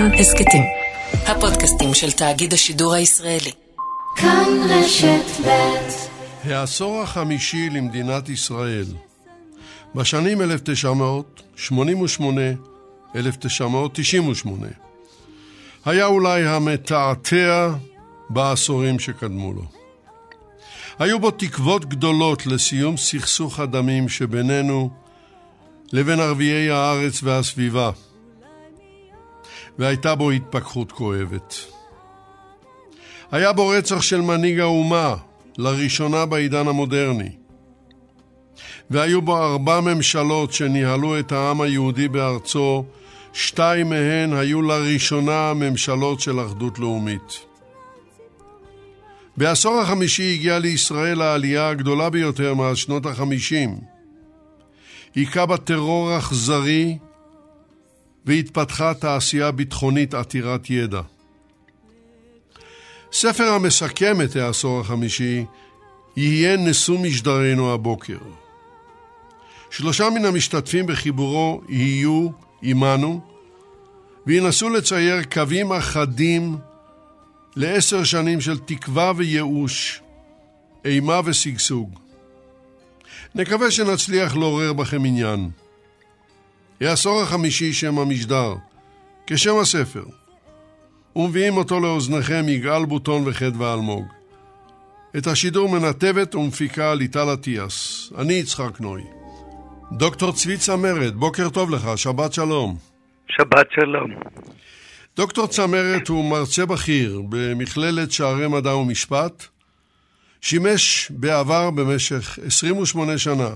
כאן הסכתים. הפודקאסטים של תאגיד השידור הישראלי. כאן רשת ב' העשור החמישי למדינת ישראל בשנים 1988-1998 היה אולי המתעתע בעשורים שקדמו לו. היו בו תקוות גדולות לסיום סכסוך הדמים שבינינו לבין ערביי הארץ והסביבה, והייתה בו התפכחות כואבת. היה בו רצח של מנהיג האומה, לראשונה בעידן המודרני. והיו בו ארבע ממשלות שניהלו את העם היהודי בארצו, שתיים מהן היו לראשונה ממשלות של אחדות לאומית. בעשור החמישי הגיעה לישראל העלייה הגדולה ביותר מאז שנות החמישים. היכה בה טרור אכזרי והתפתחה תעשייה ביטחונית עתירת ידע. ספר המסכם את העשור החמישי יהיה נשוא משדרנו הבוקר. שלושה מן המשתתפים בחיבורו יהיו עמנו וינסו לצייר קווים אחדים לעשר שנים של תקווה וייאוש, אימה ושגשוג. נקווה שנצליח לעורר בכם עניין. העשור החמישי שם המשדר, כשם הספר, ומביאים אותו לאוזניכם יגאל בוטון וחדווה אלמוג. את השידור מנתבת ומפיקה ליטל אטיאס. אני יצחק נוי. דוקטור צבי צמרת, בוקר טוב לך, שבת שלום. שבת שלום. דוקטור צמרת הוא מרצה בכיר במכללת שערי מדע ומשפט, שימש בעבר במשך 28 שנה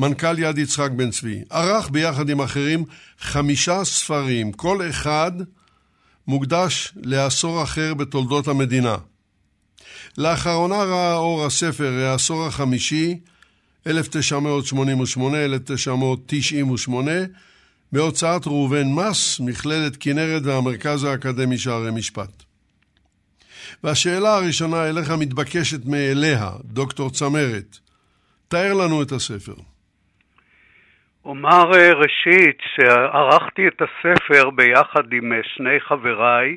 מנכ"ל יד יצחק בן צבי. ערך ביחד עם אחרים חמישה ספרים, כל אחד מוקדש לעשור אחר בתולדות המדינה. לאחרונה ראה אור הספר העשור החמישי, 1988-1998, בהוצאת ראובן מס, מכללת כנרת והמרכז האקדמי שערי משפט. והשאלה הראשונה אליך מתבקשת מאליה, דוקטור צמרת. תאר לנו את הספר. אומר אה, ראשית שערכתי את הספר ביחד עם אה, שני חבריי,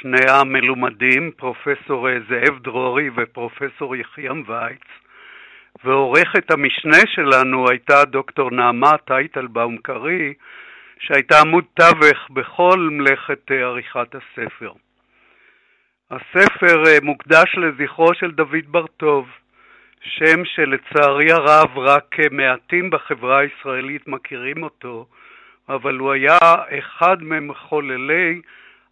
שני המלומדים, פרופסור אה, זאב דרורי ופרופסור יחיעם וייץ, ועורכת המשנה שלנו הייתה דוקטור נעמה טייטלבאום קרי, שהייתה עמוד תווך בכל מלאכת עריכת הספר. הספר מוקדש לזכרו של דוד בר-טוב, שם שלצערי הרב רק מעטים בחברה הישראלית מכירים אותו, אבל הוא היה אחד ממחוללי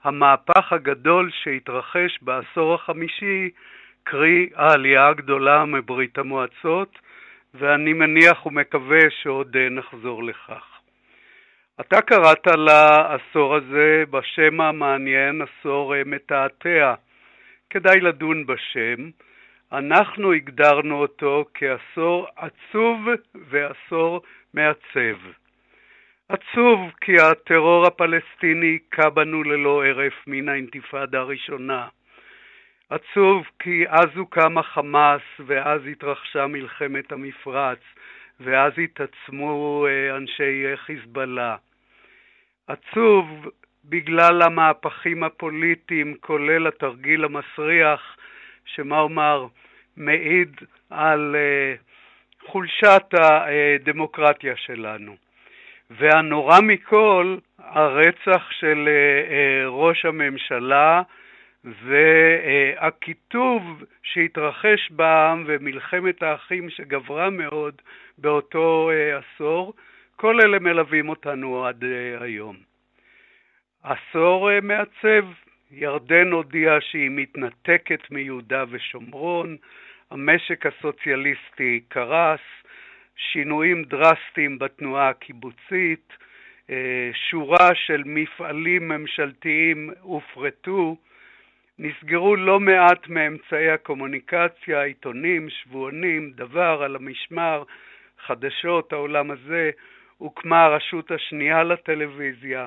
המהפך הגדול שהתרחש בעשור החמישי, קרי העלייה הגדולה מברית המועצות, ואני מניח ומקווה שעוד נחזור לכך. אתה קראת לעשור הזה בשם המעניין עשור מתעתע. כדאי לדון בשם. אנחנו הגדרנו אותו כעשור עצוב ועשור מעצב. עצוב כי הטרור הפלסטיני הכה בנו ללא הרף מן האינתיפאדה הראשונה. עצוב כי אז הוקם החמאס ואז התרחשה מלחמת המפרץ ואז התעצמו אה, אנשי חיזבאללה. עצוב בגלל המהפכים הפוליטיים, כולל התרגיל המסריח, שמה אומר, מעיד על uh, חולשת הדמוקרטיה שלנו. והנורא מכל, הרצח של uh, uh, ראש הממשלה והקיטוב שהתרחש בעם ומלחמת האחים שגברה מאוד באותו עשור, כל אלה מלווים אותנו עד היום. עשור מעצב, ירדן הודיעה שהיא מתנתקת מיהודה ושומרון, המשק הסוציאליסטי קרס, שינויים דרסטיים בתנועה הקיבוצית, אה, שורה של מפעלים ממשלתיים הופרטו, נסגרו לא מעט מאמצעי הקומוניקציה, עיתונים, שבועונים, דבר על המשמר, חדשות, העולם הזה, הוקמה הרשות השנייה לטלוויזיה.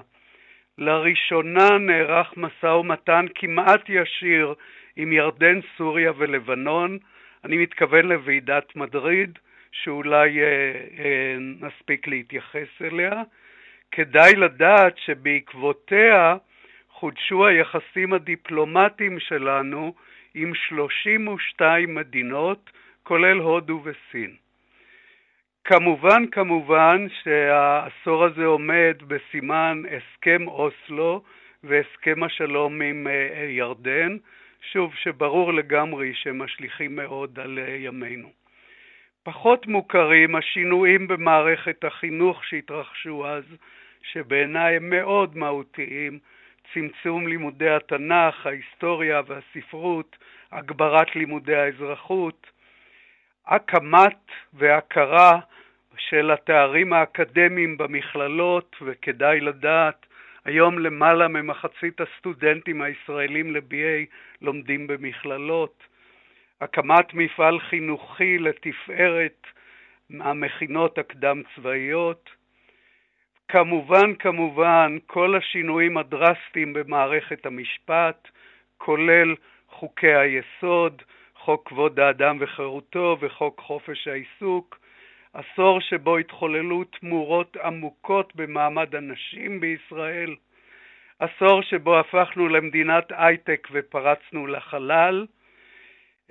לראשונה נערך משא ומתן כמעט ישיר עם ירדן, סוריה ולבנון, אני מתכוון לוועידת מדריד, שאולי אה, אה, נספיק להתייחס אליה. כדאי לדעת שבעקבותיה חודשו היחסים הדיפלומטיים שלנו עם 32 מדינות, כולל הודו וסין. כמובן, כמובן שהעשור הזה עומד בסימן הסכם אוסלו והסכם השלום עם אה, ירדן, שוב, שברור לגמרי שמשליכים מאוד על אה, ימינו. פחות מוכרים השינויים במערכת החינוך שהתרחשו אז, שבעיניי הם מאוד מהותיים, צמצום לימודי התנ"ך, ההיסטוריה והספרות, הגברת לימודי האזרחות, הקמת והכרה של התארים האקדמיים במכללות, וכדאי לדעת, היום למעלה ממחצית הסטודנטים הישראלים ל-BA לומדים במכללות, הקמת מפעל חינוכי לתפארת המכינות הקדם צבאיות, כמובן, כמובן, כל השינויים הדרסטיים במערכת המשפט, כולל חוקי היסוד, חוק כבוד האדם וחירותו וחוק חופש העיסוק, עשור שבו התחוללו תמורות עמוקות במעמד הנשים בישראל, עשור שבו הפכנו למדינת הייטק ופרצנו לחלל.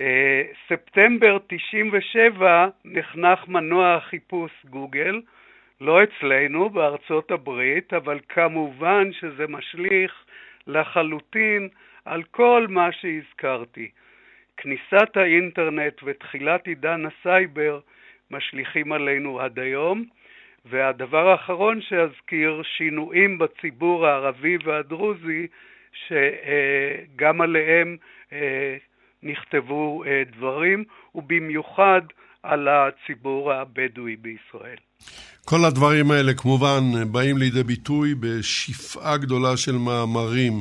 אה, ספטמבר 97 נחנך מנוע החיפוש גוגל, לא אצלנו, בארצות הברית, אבל כמובן שזה משליך לחלוטין על כל מה שהזכרתי. כניסת האינטרנט ותחילת עידן הסייבר משליכים עלינו עד היום. והדבר האחרון שאזכיר, שינויים בציבור הערבי והדרוזי, שגם עליהם אה, נכתבו אה, דברים, ובמיוחד על הציבור הבדואי בישראל. כל הדברים האלה כמובן באים לידי ביטוי בשפעה גדולה של מאמרים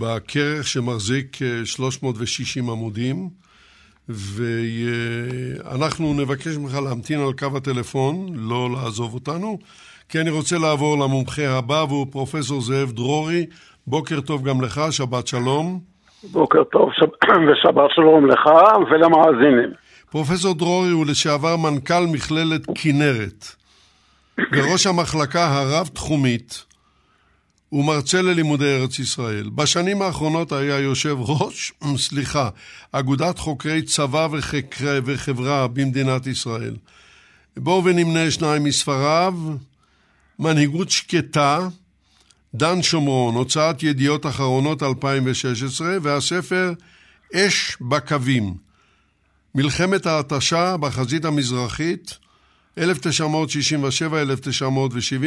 בכרך שמחזיק 360 אה, עמודים. ואנחנו נבקש ממך להמתין על קו הטלפון, לא לעזוב אותנו, כי אני רוצה לעבור למומחה הבא, והוא פרופסור זאב דרורי. בוקר טוב גם לך, שבת שלום. בוקר טוב שב... ושבת שלום לך ולמאזינים. פרופסור דרורי הוא לשעבר מנכ"ל מכללת כנרת, וראש המחלקה הרב-תחומית הוא מרצה ללימודי ארץ ישראל. בשנים האחרונות היה יושב ראש, סליחה, אגודת חוקרי צבא וחקרי, וחברה במדינת ישראל. בואו ונמנה שניים מספריו, מנהיגות שקטה, דן שומרון, הוצאת ידיעות אחרונות 2016, והספר אש בקווים, מלחמת ההתשה בחזית המזרחית, 1967-1970,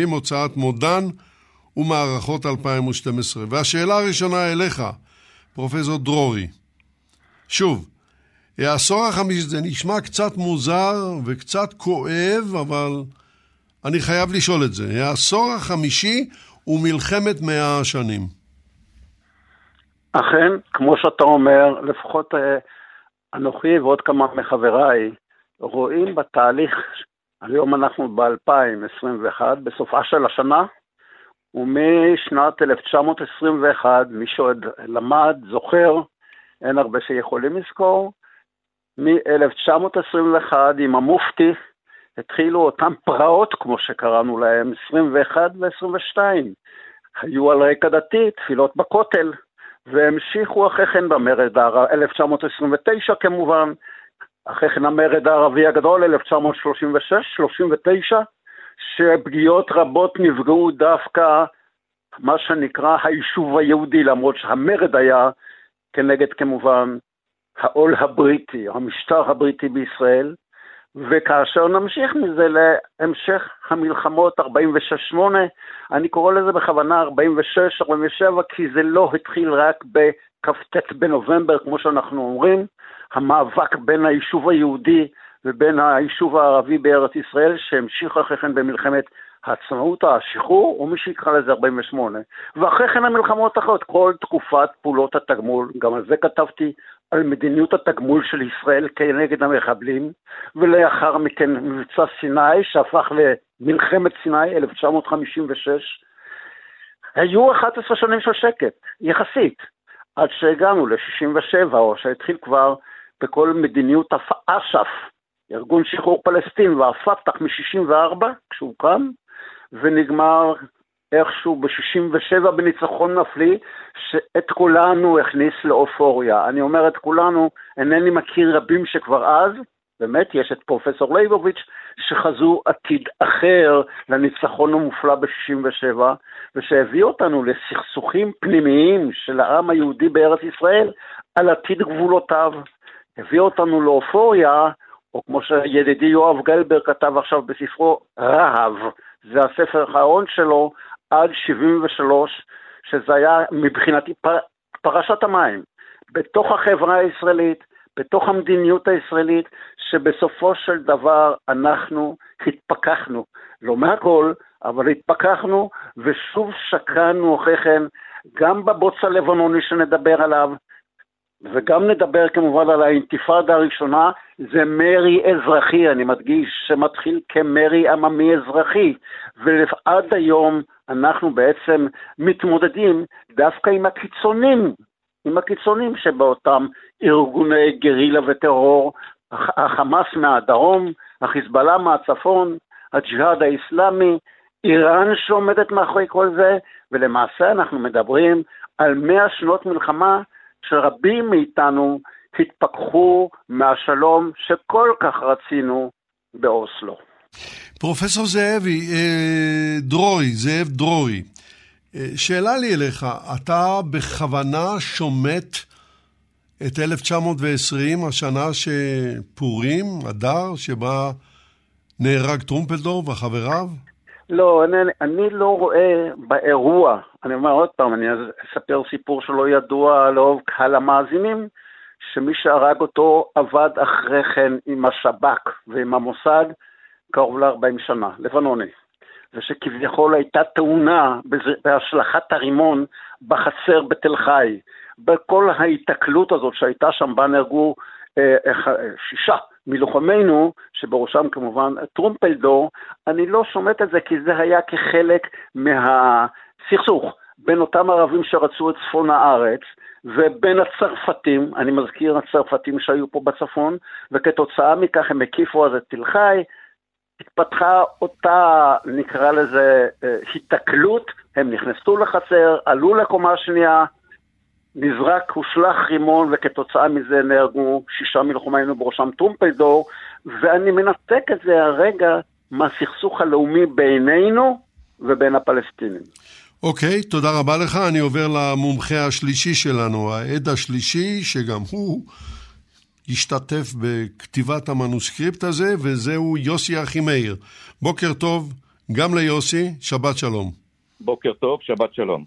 הוצאת מודן, ומערכות 2012. והשאלה הראשונה אליך, פרופסור דרורי. שוב, העשור החמישי זה נשמע קצת מוזר וקצת כואב, אבל אני חייב לשאול את זה. העשור החמישי הוא מלחמת מאה השנים. אכן, כמו שאתה אומר, לפחות אה, אנוכי ועוד כמה מחבריי רואים בתהליך, היום אנחנו ב-2021, בסופה של השנה, ומשנת 1921, מי שעוד למד, זוכר, אין הרבה שיכולים לזכור, מ-1921 עם המופתי התחילו אותן פרעות, כמו שקראנו להן, 21 ו-22. היו על רקע דתי, תפילות בכותל, והמשיכו אחרי כן במרד, 1929 כמובן, אחרי כן המרד הערבי הגדול, 1936, 39, שפגיעות רבות נפגעו דווקא מה שנקרא היישוב היהודי, למרות שהמרד היה כנגד כמובן העול הבריטי, המשטר הבריטי בישראל, וכאשר נמשיך מזה להמשך המלחמות 46-8, אני קורא לזה בכוונה 46-47, כי זה לא התחיל רק בכ"ט בנובמבר, כמו שאנחנו אומרים, המאבק בין היישוב היהודי ובין היישוב הערבי בארץ ישראל, שהמשיך אחרי כן במלחמת העצמאות, השחרור, או מי שיקרא לזה 48. ואחרי כן המלחמות האחרות, כל תקופת פעולות התגמול, גם על זה כתבתי, על מדיניות התגמול של ישראל כנגד המחבלים, ולאחר מכן מבצע סיני, שהפך למלחמת סיני, 1956. היו 11 שנים של שקט, יחסית, עד שהגענו ל-67, או שהתחיל כבר בכל מדיניות אש"ף, ארגון שחרור פלסטין והפת"ח מ-64, כשהוא קם, ונגמר איכשהו ב-67 בניצחון מפליא, שאת כולנו הכניס לאופוריה. אני אומר את כולנו, אינני מכיר רבים שכבר אז, באמת, יש את פרופסור ליבוביץ', שחזו עתיד אחר לניצחון המופלא ב-67, ושהביא אותנו לסכסוכים פנימיים של העם היהודי בארץ ישראל על עתיד גבולותיו. הביא אותנו לאופוריה, או כמו שידידי יואב גלבר כתב עכשיו בספרו, רהב, זה הספר האחרון שלו, עד 73, שזה היה מבחינתי פר, פרשת המים. בתוך החברה הישראלית, בתוך המדיניות הישראלית, שבסופו של דבר אנחנו התפכחנו. לא מהכל, אבל התפכחנו, ושוב שקענו אחרי כן, גם בבוץ הלבנוני שנדבר עליו, וגם נדבר כמובן על האינתיפאדה הראשונה, זה מרי אזרחי, אני מדגיש, שמתחיל כמרי עממי אזרחי, ועד היום אנחנו בעצם מתמודדים דווקא עם הקיצונים, עם הקיצונים שבאותם ארגוני גרילה וטרור, החמאס מהדרום, החיזבאללה מהצפון, הג'יהאד האיסלאמי, איראן שעומדת מאחורי כל זה, ולמעשה אנחנו מדברים על מאה שנות מלחמה שרבים מאיתנו התפכחו מהשלום שכל כך רצינו באוסלו. פרופסור זאבי, אה, דרורי, זאב דרורי, אה, שאלה לי אליך, אתה בכוונה שומט את 1920, השנה שפורים, אדר, שבה נהרג טרומפלדור וחבריו? לא, אני, אני לא רואה באירוע, אני אומר עוד פעם, אני אספר סיפור שלא ידוע לאהוב קהל המאזינים, שמי שהרג אותו עבד אחרי כן עם השב"כ ועם המוסד קרוב ל-40 שנה, לבנוני. ושכביכול הייתה תאונה בהשלכת הרימון בחצר בתל חי. בכל ההיתקלות הזאת שהייתה שם, בה נהרגו אה, אה, שישה מלוחמינו, שבראשם כמובן טרומפלדור, אני לא שומט את זה כי זה היה כחלק מהסכסוך בין אותם ערבים שרצו את צפון הארץ, ובין הצרפתים, אני מזכיר הצרפתים שהיו פה בצפון, וכתוצאה מכך הם הקיפו אז את תל חי, התפתחה אותה, נקרא לזה, אה, היתקלות, הם נכנסו לחצר, עלו לקומה השנייה, נזרק, הושלך רימון, וכתוצאה מזה נהרגו שישה מלחומיינו בראשם טרומפלדור, ואני מנתק את זה הרגע מהסכסוך הלאומי בינינו ובין הפלסטינים. אוקיי, okay, תודה רבה לך. אני עובר למומחה השלישי שלנו, העד השלישי, שגם הוא השתתף בכתיבת המנוסקריפט הזה, וזהו יוסי אחימאיר. בוקר טוב גם ליוסי, שבת שלום. בוקר טוב, שבת שלום.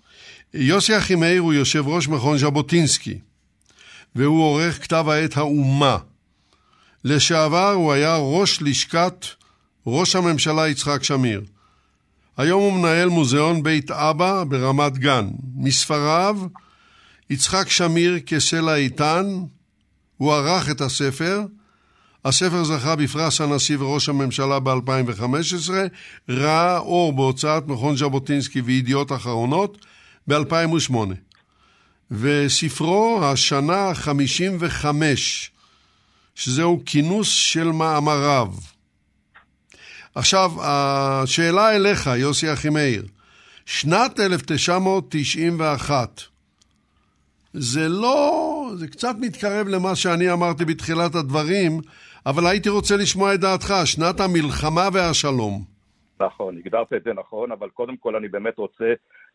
יוסי אחימאיר הוא יושב ראש מכון ז'בוטינסקי, והוא עורך כתב העת האומה. לשעבר הוא היה ראש לשכת ראש הממשלה יצחק שמיר. היום הוא מנהל מוזיאון בית אבא ברמת גן. מספריו, יצחק שמיר כסלע איתן, הוא ערך את הספר. הספר זכה בפרס הנשיא וראש הממשלה ב-2015, ראה אור בהוצאת מכון ז'בוטינסקי וידיעות אחרונות ב-2008. וספרו השנה ה-55, שזהו כינוס של מאמריו. עכשיו, השאלה אליך, יוסי אחימאיר. שנת 1991, זה לא, זה קצת מתקרב למה שאני אמרתי בתחילת הדברים, אבל הייתי רוצה לשמוע את דעתך, שנת המלחמה והשלום. נכון, הגדרת את זה נכון, אבל קודם כל אני באמת רוצה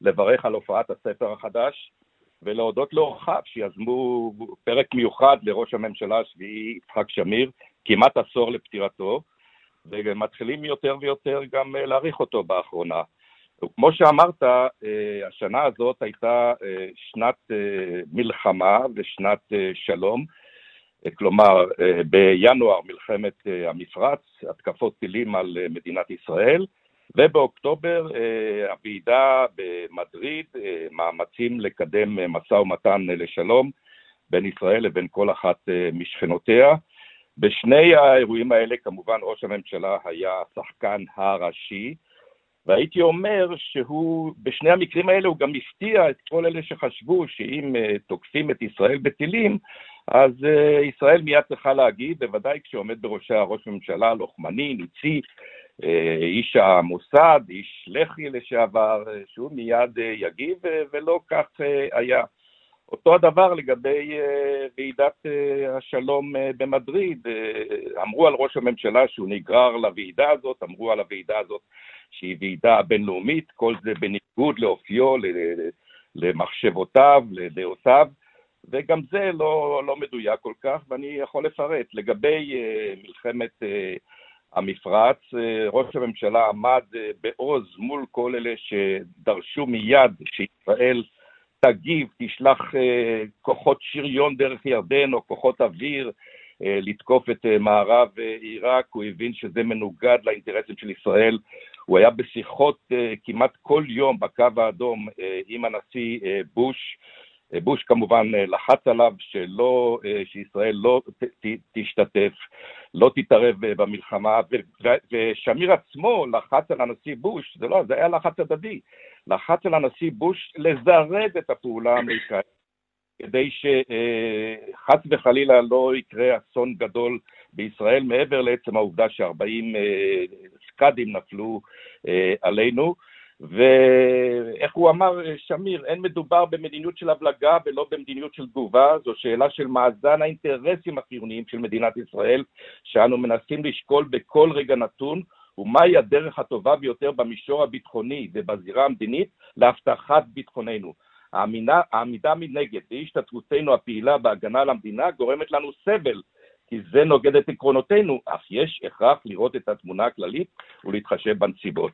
לברך על הופעת הספר החדש, ולהודות לאורחיו שיזמו פרק מיוחד לראש הממשלה השביעי יצחק שמיר, כמעט עשור לפטירתו, ומתחילים יותר ויותר גם אה, להעריך אותו באחרונה. כמו שאמרת, אה, השנה הזאת הייתה אה, שנת מלחמה ושנת שלום, כלומר, בינואר מלחמת המפרץ, התקפות טילים על מדינת ישראל, ובאוקטובר הוועידה במדריד, מאמצים לקדם משא ומתן לשלום בין ישראל לבין כל אחת משכנותיה. בשני האירועים האלה כמובן ראש הממשלה היה השחקן הראשי, והייתי אומר שהוא, בשני המקרים האלה הוא גם הפתיע את כל אלה שחשבו שאם תוקפים את ישראל בטילים, אז ישראל מיד צריכה להגיד, בוודאי כשעומד בראשה ראש ממשלה לוחמני, ניצי, איש המוסד, איש לח"י לשעבר, שהוא מיד יגיב, ולא כך היה. אותו הדבר לגבי ועידת השלום במדריד. אמרו על ראש הממשלה שהוא נגרר לוועידה הזאת, אמרו על הוועידה הזאת שהיא ועידה בינלאומית, כל זה בניגוד לאופיו, למחשבותיו, לדעותיו, וגם זה לא, לא מדויק כל כך, ואני יכול לפרט. לגבי מלחמת המפרץ, uh, ראש הממשלה עמד uh, בעוז מול כל אלה שדרשו מיד שישראל תגיב, תשלח uh, כוחות שריון דרך ירדן או כוחות אוויר לתקוף את מערב עיראק, הוא הבין שזה מנוגד לאינטרסים של ישראל. הוא היה בשיחות כמעט כל יום בקו האדום עם הנשיא בוש, בוש כמובן לחץ עליו שלא, שישראל לא ת, תשתתף, לא תתערב במלחמה, ו, ושמיר עצמו לחץ על הנשיא בוש, זה לא, זה היה לחץ הדדי, לחץ על הנשיא בוש לזרז את הפעולה האמריקאית, כדי שחס וחלילה לא יקרה אסון גדול בישראל, מעבר לעצם העובדה ש-40 סקאדים נפלו עלינו. ואיך הוא אמר, שמיר, אין מדובר במדיניות של הבלגה ולא במדיניות של תגובה, זו שאלה של מאזן האינטרסים החיוניים של מדינת ישראל, שאנו מנסים לשקול בכל רגע נתון, ומהי הדרך הטובה ביותר במישור הביטחוני ובזירה המדינית להבטחת ביטחוננו. העמידה, מנגד והשתתפותנו הפעילה בהגנה על המדינה גורמת לנו סבל כי זה נוגד את עקרונותינו, אך יש הכרח לראות את התמונה הכללית ולהתחשב בנסיבות.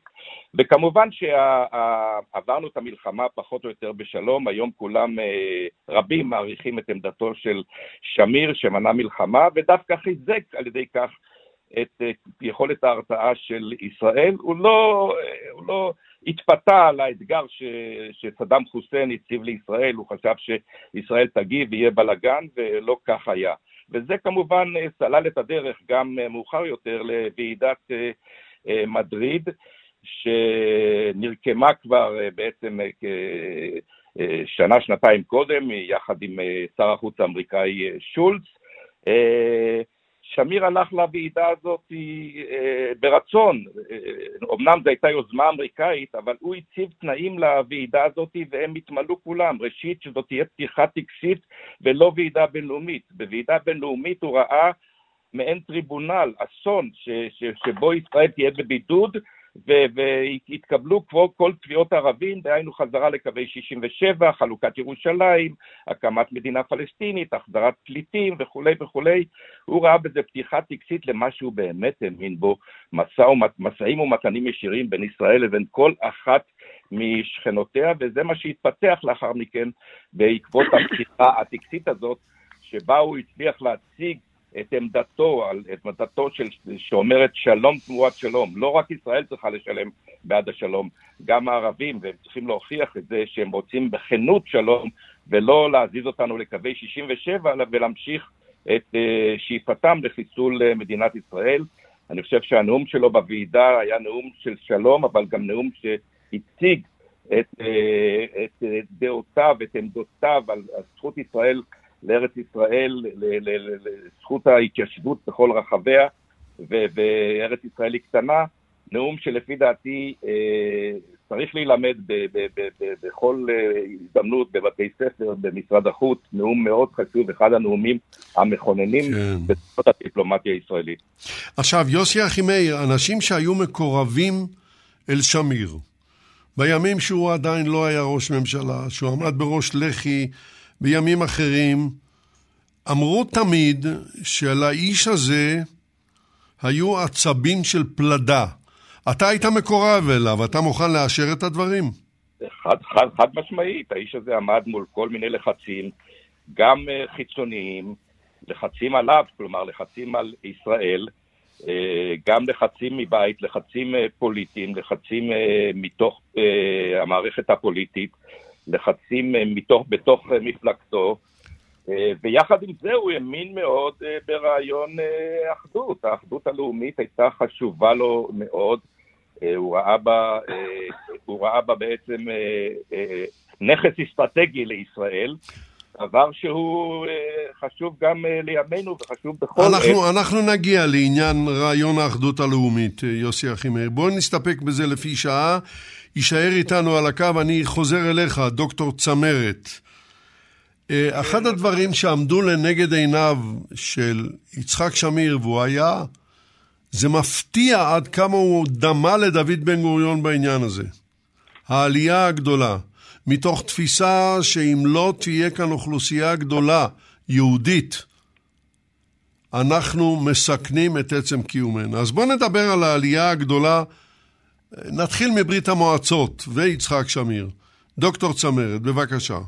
וכמובן שעברנו את המלחמה פחות או יותר בשלום, היום כולם, אה, רבים מעריכים את עמדתו של שמיר שמנע מלחמה, ודווקא חיזק על ידי כך את אה, יכולת ההרתעה של ישראל. הוא לא, אה, הוא לא התפתה על האתגר ש, שסדאם חוסיין הציב לישראל, הוא חשב שישראל תגיב ויהיה בלאגן, ולא כך היה. וזה כמובן אה, סלל את הדרך גם אה, מאוחר יותר לוועידת אה, מדריד, שנרקמה כבר בעצם שנה, שנתיים קודם, יחד עם שר החוץ האמריקאי שולץ. שמיר הלך לוועידה הזאת אה, ברצון, אמנם זו הייתה יוזמה אמריקאית, אבל הוא הציב תנאים לוועידה הזאת והם התמלאו כולם. ראשית, שזאת תהיה פתיחה טקסית ולא ועידה בינלאומית. בוועידה בינלאומית הוא ראה מעין טריבונל, אסון, ש, ש, שבו ישראל תהיה בבידוד, והתקבלו כמו כל תביעות ערבים, דהיינו חזרה לקווי 67, חלוקת ירושלים, הקמת מדינה פלסטינית, החזרת פליטים וכולי וכולי. הוא ראה בזה פתיחה טקסית למה שהוא באמת האמין בו, משאים ומתנים ישירים בין ישראל לבין כל אחת משכנותיה, וזה מה שהתפתח לאחר מכן בעקבות הפתיחה הטקסית הזאת, שבה הוא הצליח להציג את עמדתו, את עמדתו של, שאומרת שלום תמורת שלום. לא רק ישראל צריכה לשלם בעד השלום, גם הערבים, והם צריכים להוכיח את זה שהם רוצים בכנות שלום, ולא להזיז אותנו לקווי 67, ולהמשיך את uh, שאיפתם לחיסול uh, מדינת ישראל. אני חושב שהנאום שלו בוועידה היה נאום של שלום, אבל גם נאום שהציג את, uh, את דעותיו, את עמדותיו על זכות ישראל לארץ ישראל, לזכות ההתיישבות בכל רחביה, וארץ ישראל היא קטנה, נאום שלפי דעתי אה, צריך להילמד בכל אה, הזדמנות בבתי ספר, במשרד החוץ, נאום מאוד חשוב, אחד הנאומים המכוננים כן. בתקופת הדיפלומטיה הישראלית. עכשיו, יוסי אחימאיר, אנשים שהיו מקורבים אל שמיר, בימים שהוא עדיין לא היה ראש ממשלה, שהוא עמד בראש לח"י, בימים אחרים, אמרו תמיד שלאיש הזה היו עצבים של פלדה. אתה היית מקורב אליו, אתה מוכן לאשר את הדברים? חד, חד, חד משמעית, האיש הזה עמד מול כל מיני לחצים, גם uh, חיצוניים, לחצים עליו, כלומר לחצים על ישראל, uh, גם לחצים מבית, לחצים uh, פוליטיים, לחצים מתוך המערכת הפוליטית, לחצים אה, מתוך, בתוך אה, מפלגתו, אה, ויחד עם זה הוא האמין מאוד ברעיון אחדות. האחדות הלאומית הייתה חשובה לו מאוד. הוא ראה בה, הוא ראה בה בעצם נכס אסטרטגי לישראל. דבר שהוא חשוב גם לימינו וחשוב בכל אנחנו. אנחנו נגיע לעניין רעיון האחדות הלאומית, יוסי אחימאיר. בואו נסתפק בזה לפי שעה. יישאר איתנו על הקו, אני חוזר אליך, דוקטור צמרת. אחד הדברים שעמדו לנגד עיניו של יצחק שמיר, והוא היה, זה מפתיע עד כמה הוא דמה לדוד בן גוריון בעניין הזה. העלייה הגדולה. מתוך תפיסה שאם לא תהיה כאן אוכלוסייה גדולה, יהודית, אנחנו מסכנים את עצם קיומנו. אז בואו נדבר על העלייה הגדולה. נתחיל מברית המועצות ויצחק שמיר. דוקטור צמרת, בבקשה.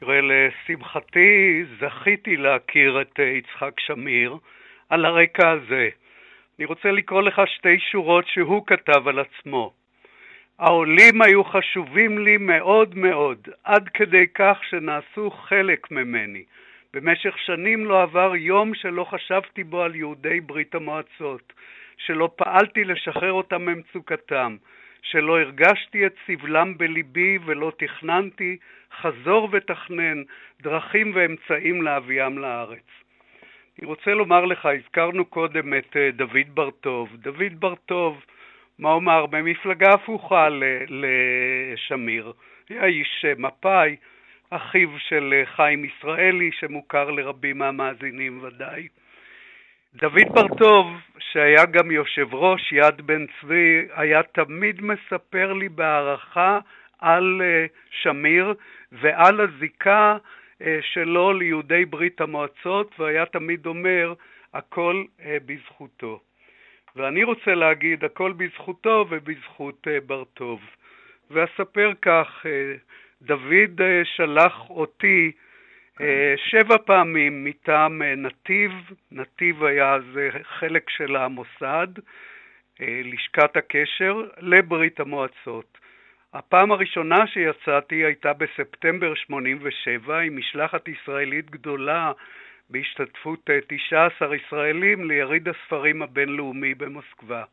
תראה, לשמחתי זכיתי להכיר את יצחק שמיר על הרקע הזה. אני רוצה לקרוא לך שתי שורות שהוא כתב על עצמו. העולים היו חשובים לי מאוד מאוד, עד כדי כך שנעשו חלק ממני. במשך שנים לא עבר יום שלא חשבתי בו על יהודי ברית המועצות, שלא פעלתי לשחרר אותם ממצוקתם, שלא הרגשתי את סבלם בליבי ולא תכננתי, חזור ותכנן, דרכים ואמצעים להביאם לארץ. אני רוצה לומר לך, הזכרנו קודם את אה, דוד בר-טוב. דוד בר-טוב מה אומר, במפלגה הפוכה לשמיר. היה איש אה, מפא"י, אחיו של אה, חיים ישראלי, שמוכר לרבים מהמאזינים ודאי. דוד בר-טוב, שהיה גם יושב ראש יד בן צבי, היה תמיד מספר לי בהערכה על אה, שמיר ועל הזיקה שלו ליהודי ברית המועצות, והיה תמיד אומר, הכל בזכותו. ואני רוצה להגיד הכל בזכותו ובזכות uh, בר טוב. ואספר כך, דוד שלח אותי שבע פעמים מטעם uh, נתיב, נתיב היה אז חלק של המוסד, uh, לשכת הקשר, לברית המועצות. הפעם הראשונה שיצאתי הייתה בספטמבר 87 עם משלחת ישראלית גדולה בהשתתפות 19 אה, ישראלים ליריד הספרים הבינלאומי במוסקבה.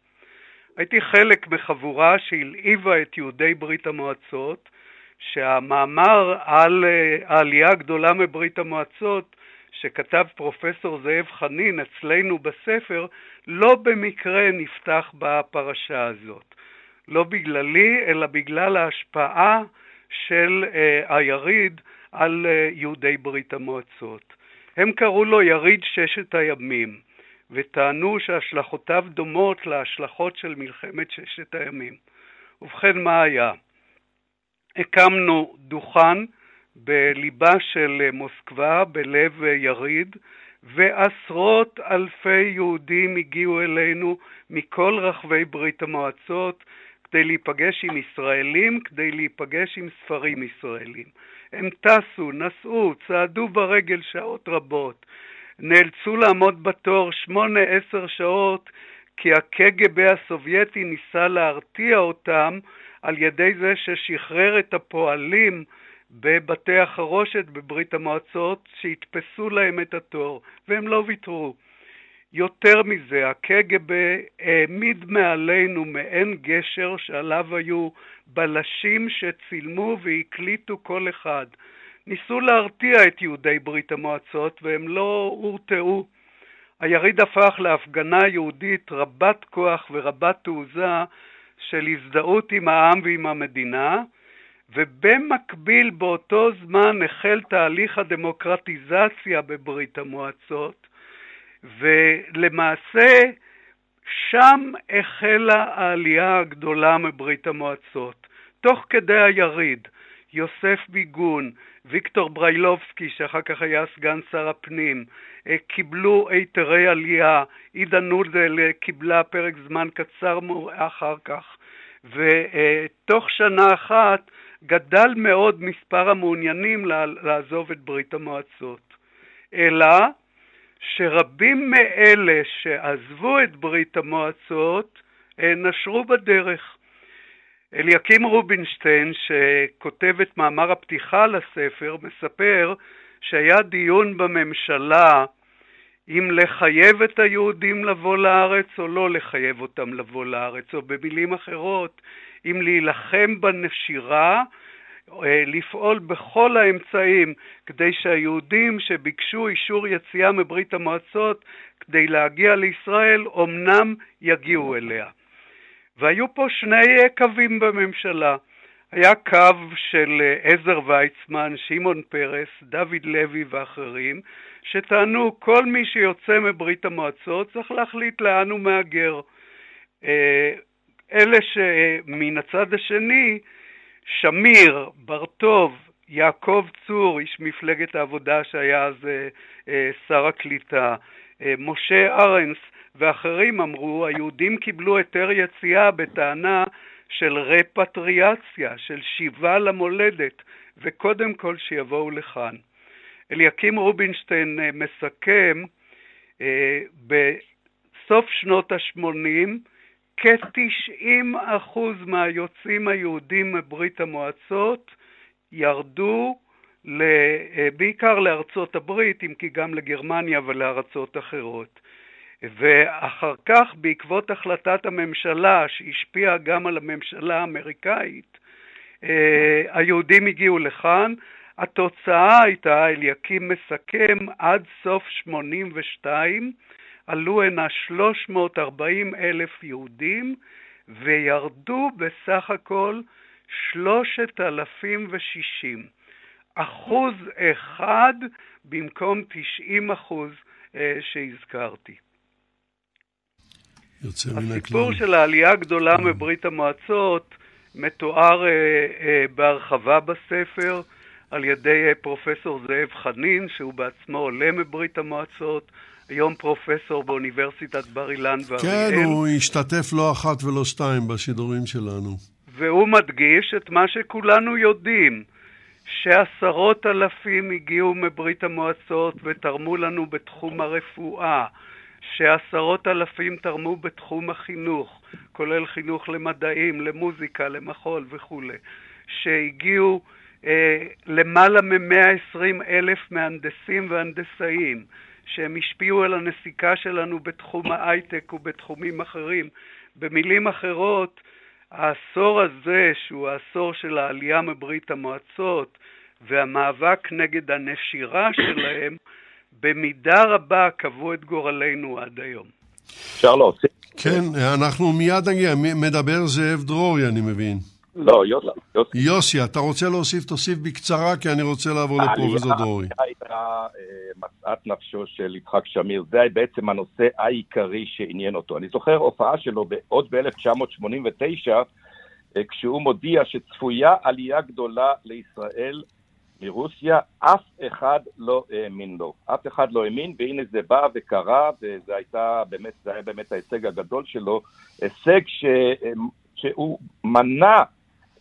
הייתי חלק מחבורה שהלהיבה את יהודי ברית המועצות, שהמאמר על אה, העלייה הגדולה מברית המועצות שכתב פרופסור זאב חנין אצלנו בספר, לא במקרה נפתח בפרשה הזאת. לא בגללי, אלא בגלל ההשפעה של uh, היריד על uh, יהודי ברית המועצות. הם קראו לו יריד ששת הימים, וטענו שהשלכותיו דומות להשלכות של מלחמת ששת הימים. ובכן, מה היה? הקמנו דוכן בליבה של מוסקבה, בלב יריד, ועשרות אלפי יהודים הגיעו אלינו מכל רחבי ברית המועצות כדי להיפגש עם ישראלים, כדי להיפגש עם ספרים ישראלים. הם טסו, נסעו, צעדו ברגל שעות רבות, נאלצו לעמוד בתור שמונה עשר שעות כי הקג"ב הסובייטי ניסה להרתיע אותם על ידי זה ששחרר את הפועלים בבתי החרושת בברית המועצות שיתפסו להם את התור, והם לא ויתרו. יותר מזה, הקג"ב העמיד מעלינו מעין גשר שעליו היו בלשים שצילמו והקליטו כל אחד. ניסו להרתיע את יהודי ברית המועצות והם לא הורתעו. היריד הפך להפגנה יהודית רבת כוח ורבת תעוזה של הזדהות עם העם ועם המדינה, ובמקביל באותו זמן החל תהליך הדמוקרטיזציה בברית המועצות, ולמעשה שם החלה העלייה הגדולה מברית המועצות. תוך כדי היריד, יוסף ביגון, ויקטור בריילובסקי, שאחר כך היה סגן שר הפנים, אה, קיבלו היתרי עלייה, עידה נודל אה, קיבלה פרק זמן קצר אחר כך, ותוך שנה אחת גדל מאוד מספר המעוניינים לעזוב את ברית המועצות. אלא שרבים מאלה שעזבו את ברית המועצות אה, נשרו בדרך. אליקים רובינשטיין, שכותב את מאמר הפתיחה לספר, מספר שהיה דיון בממשלה אם לחייב את היהודים לבוא לארץ או לא לחייב אותם לבוא לארץ, או במילים אחרות, אם להילחם בנשירה אה, לפעול בכל האמצעים כדי שהיהודים שביקשו אישור יציאה מברית המועצות כדי להגיע לישראל, אמנם יגיעו אליה. והיו פה שני קווים בממשלה. היה קו של עזר ויצמן, שמעון פרס, דוד לוי ואחרים, שטענו כל מי שיוצא מברית המועצות צריך להחליט לאן הוא מהגר. אה, אלה שמן הצד השני, שמיר, בר-טוב, יעקב צור, איש מפלגת העבודה שהיה אז אה, אה, שר הקליטה, משה ארנס ואחרים אמרו, היהודים קיבלו היתר יציאה בטענה של רפטריאציה, של שיבה למולדת, וקודם כל שיבואו לכאן. אליקים רובינשטיין אה, מסכם אה, בסוף שנות ה-80 כ-90% מהיוצאים היהודים מברית המועצות ירדו אה, בעיקר לארצות הברית, אם כי גם לגרמניה ולארצות אחרות. ואחר כך, בעקבות החלטת הממשלה, שהשפיעה גם על הממשלה האמריקאית, היהודים הגיעו לכאן, התוצאה הייתה, אליקים מסכם, עד סוף 82 עלו הנה 340 אלף יהודים וירדו בסך הכל 3,060. אחוז אחד במקום 90 אחוז אה, שהזכרתי. יוצא מן הכלל. הסיפור של העלייה הגדולה מברית המועצות מתואר אה, אה, בהרחבה בספר. על ידי אה, פרופסור זאב חנין, שהוא בעצמו עולה מברית המועצות, היום פרופסור באוניברסיטת בר אילן ואריאל. כן, הוא השתתף לא אחת ולא שתיים בשידורים שלנו. והוא מדגיש את מה שכולנו יודעים, שעשרות אלפים הגיעו מברית המועצות ותרמו לנו בתחום הרפואה, שעשרות אלפים תרמו בתחום החינוך, כולל חינוך למדעים, למוזיקה, למחול וכולי, שהגיעו אה, למעלה מ-120 אלף מהנדסים והנדסאים, שהם השפיעו על הנסיקה שלנו בתחום ההייטק ובתחומים אחרים. במילים אחרות, העשור הזה, שהוא העשור של העלייה מברית המועצות, והמאבק נגד הנשירה שלהם, במידה רבה קבעו את גורלנו עד היום. אפשר להוסיף? כן, אנחנו מיד נגיע. מדבר זאב דרורי, אני מבין. לא, יוסי. יוסי, אתה רוצה להוסיף? תוסיף בקצרה, כי אני רוצה לעבור לפרופסור דרורי. הייתה אה, משאת נפשו של יצחק שמיר, זה בעצם הנושא העיקרי שעניין אותו. אני זוכר הופעה שלו עוד ב-1989, אה, כשהוא מודיע שצפויה עלייה גדולה לישראל מרוסיה, אף אחד לא האמין לו. אף אחד לא האמין, והנה זה בא וקרה, וזה הייתה באמת, זה היה באמת ההישג הגדול שלו, הישג ש... אה, שהוא מנע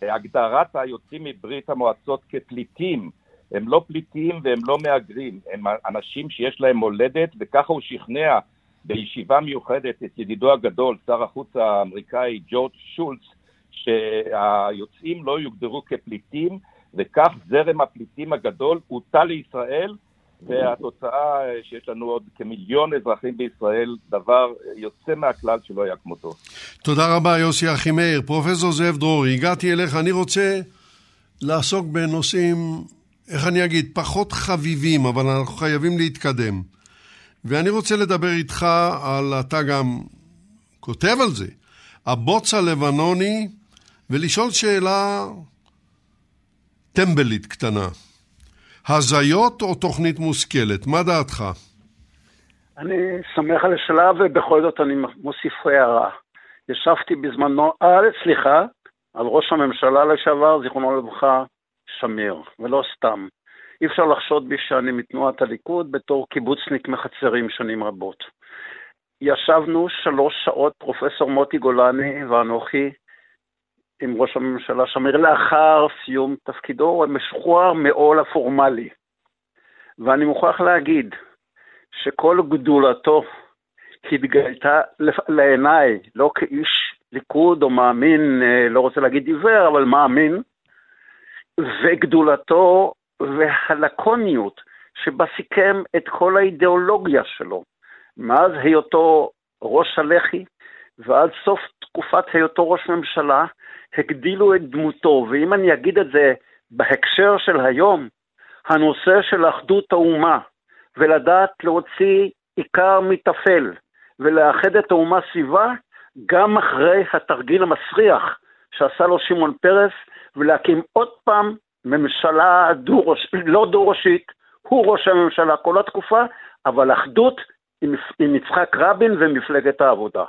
הגדרת היוצאים מברית המועצות כפליטים. הם לא פליטים והם לא מהגרים, הם אנשים שיש להם מולדת, וככה הוא שכנע בישיבה מיוחדת את ידידו הגדול, שר החוץ האמריקאי ג'ורג' שולץ, שהיוצאים לא יוגדרו כפליטים, וכך זרם הפליטים הגדול הוטל לישראל, והתוצאה שיש לנו עוד כמיליון אזרחים בישראל, דבר יוצא מהכלל שלא היה כמותו. תודה רבה, יוסי אחימאיר. פרופסור זאב דרורי, הגעתי אליך, אני רוצה לעסוק בנושאים, איך אני אגיד, פחות חביבים, אבל אנחנו חייבים להתקדם. ואני רוצה לדבר איתך על, אתה גם כותב על זה, הבוץ הלבנוני, ולשאול שאלה טמבלית קטנה. הזיות או תוכנית מושכלת? מה דעתך? אני שמח על השאלה ובכל זאת אני מוסיף הערה. ישבתי בזמנו, אה, סליחה, על ראש הממשלה לשעבר, זיכרונו לברכה, שמיר, ולא סתם. אי אפשר לחשוד בי שאני מתנועת הליכוד בתור קיבוצניק מחצרים שנים רבות. ישבנו שלוש שעות, פרופסור מוטי גולני ואנוכי, עם ראש הממשלה שמיר לאחר סיום תפקידו, הוא משוחרר מעול הפורמלי. ואני מוכרח להגיד שכל גדולתו התגלתה לעיניי, לא כאיש ליכוד או מאמין, אה, לא רוצה להגיד עיוור, אבל מאמין, וגדולתו והלקוניות שבה סיכם את כל האידיאולוגיה שלו, מאז היותו ראש הלח"י ועד סוף תקופת היותו ראש ממשלה, הגדילו את דמותו, ואם אני אגיד את זה בהקשר של היום, הנושא של אחדות האומה, ולדעת להוציא עיקר מטפל, ולאחד את האומה סביבה, גם אחרי התרגיל המסריח שעשה לו שמעון פרס, ולהקים עוד פעם ממשלה דו לא דו-ראשית, הוא ראש הממשלה כל התקופה, אבל אחדות עם, עם יצחק רבין ומפלגת העבודה.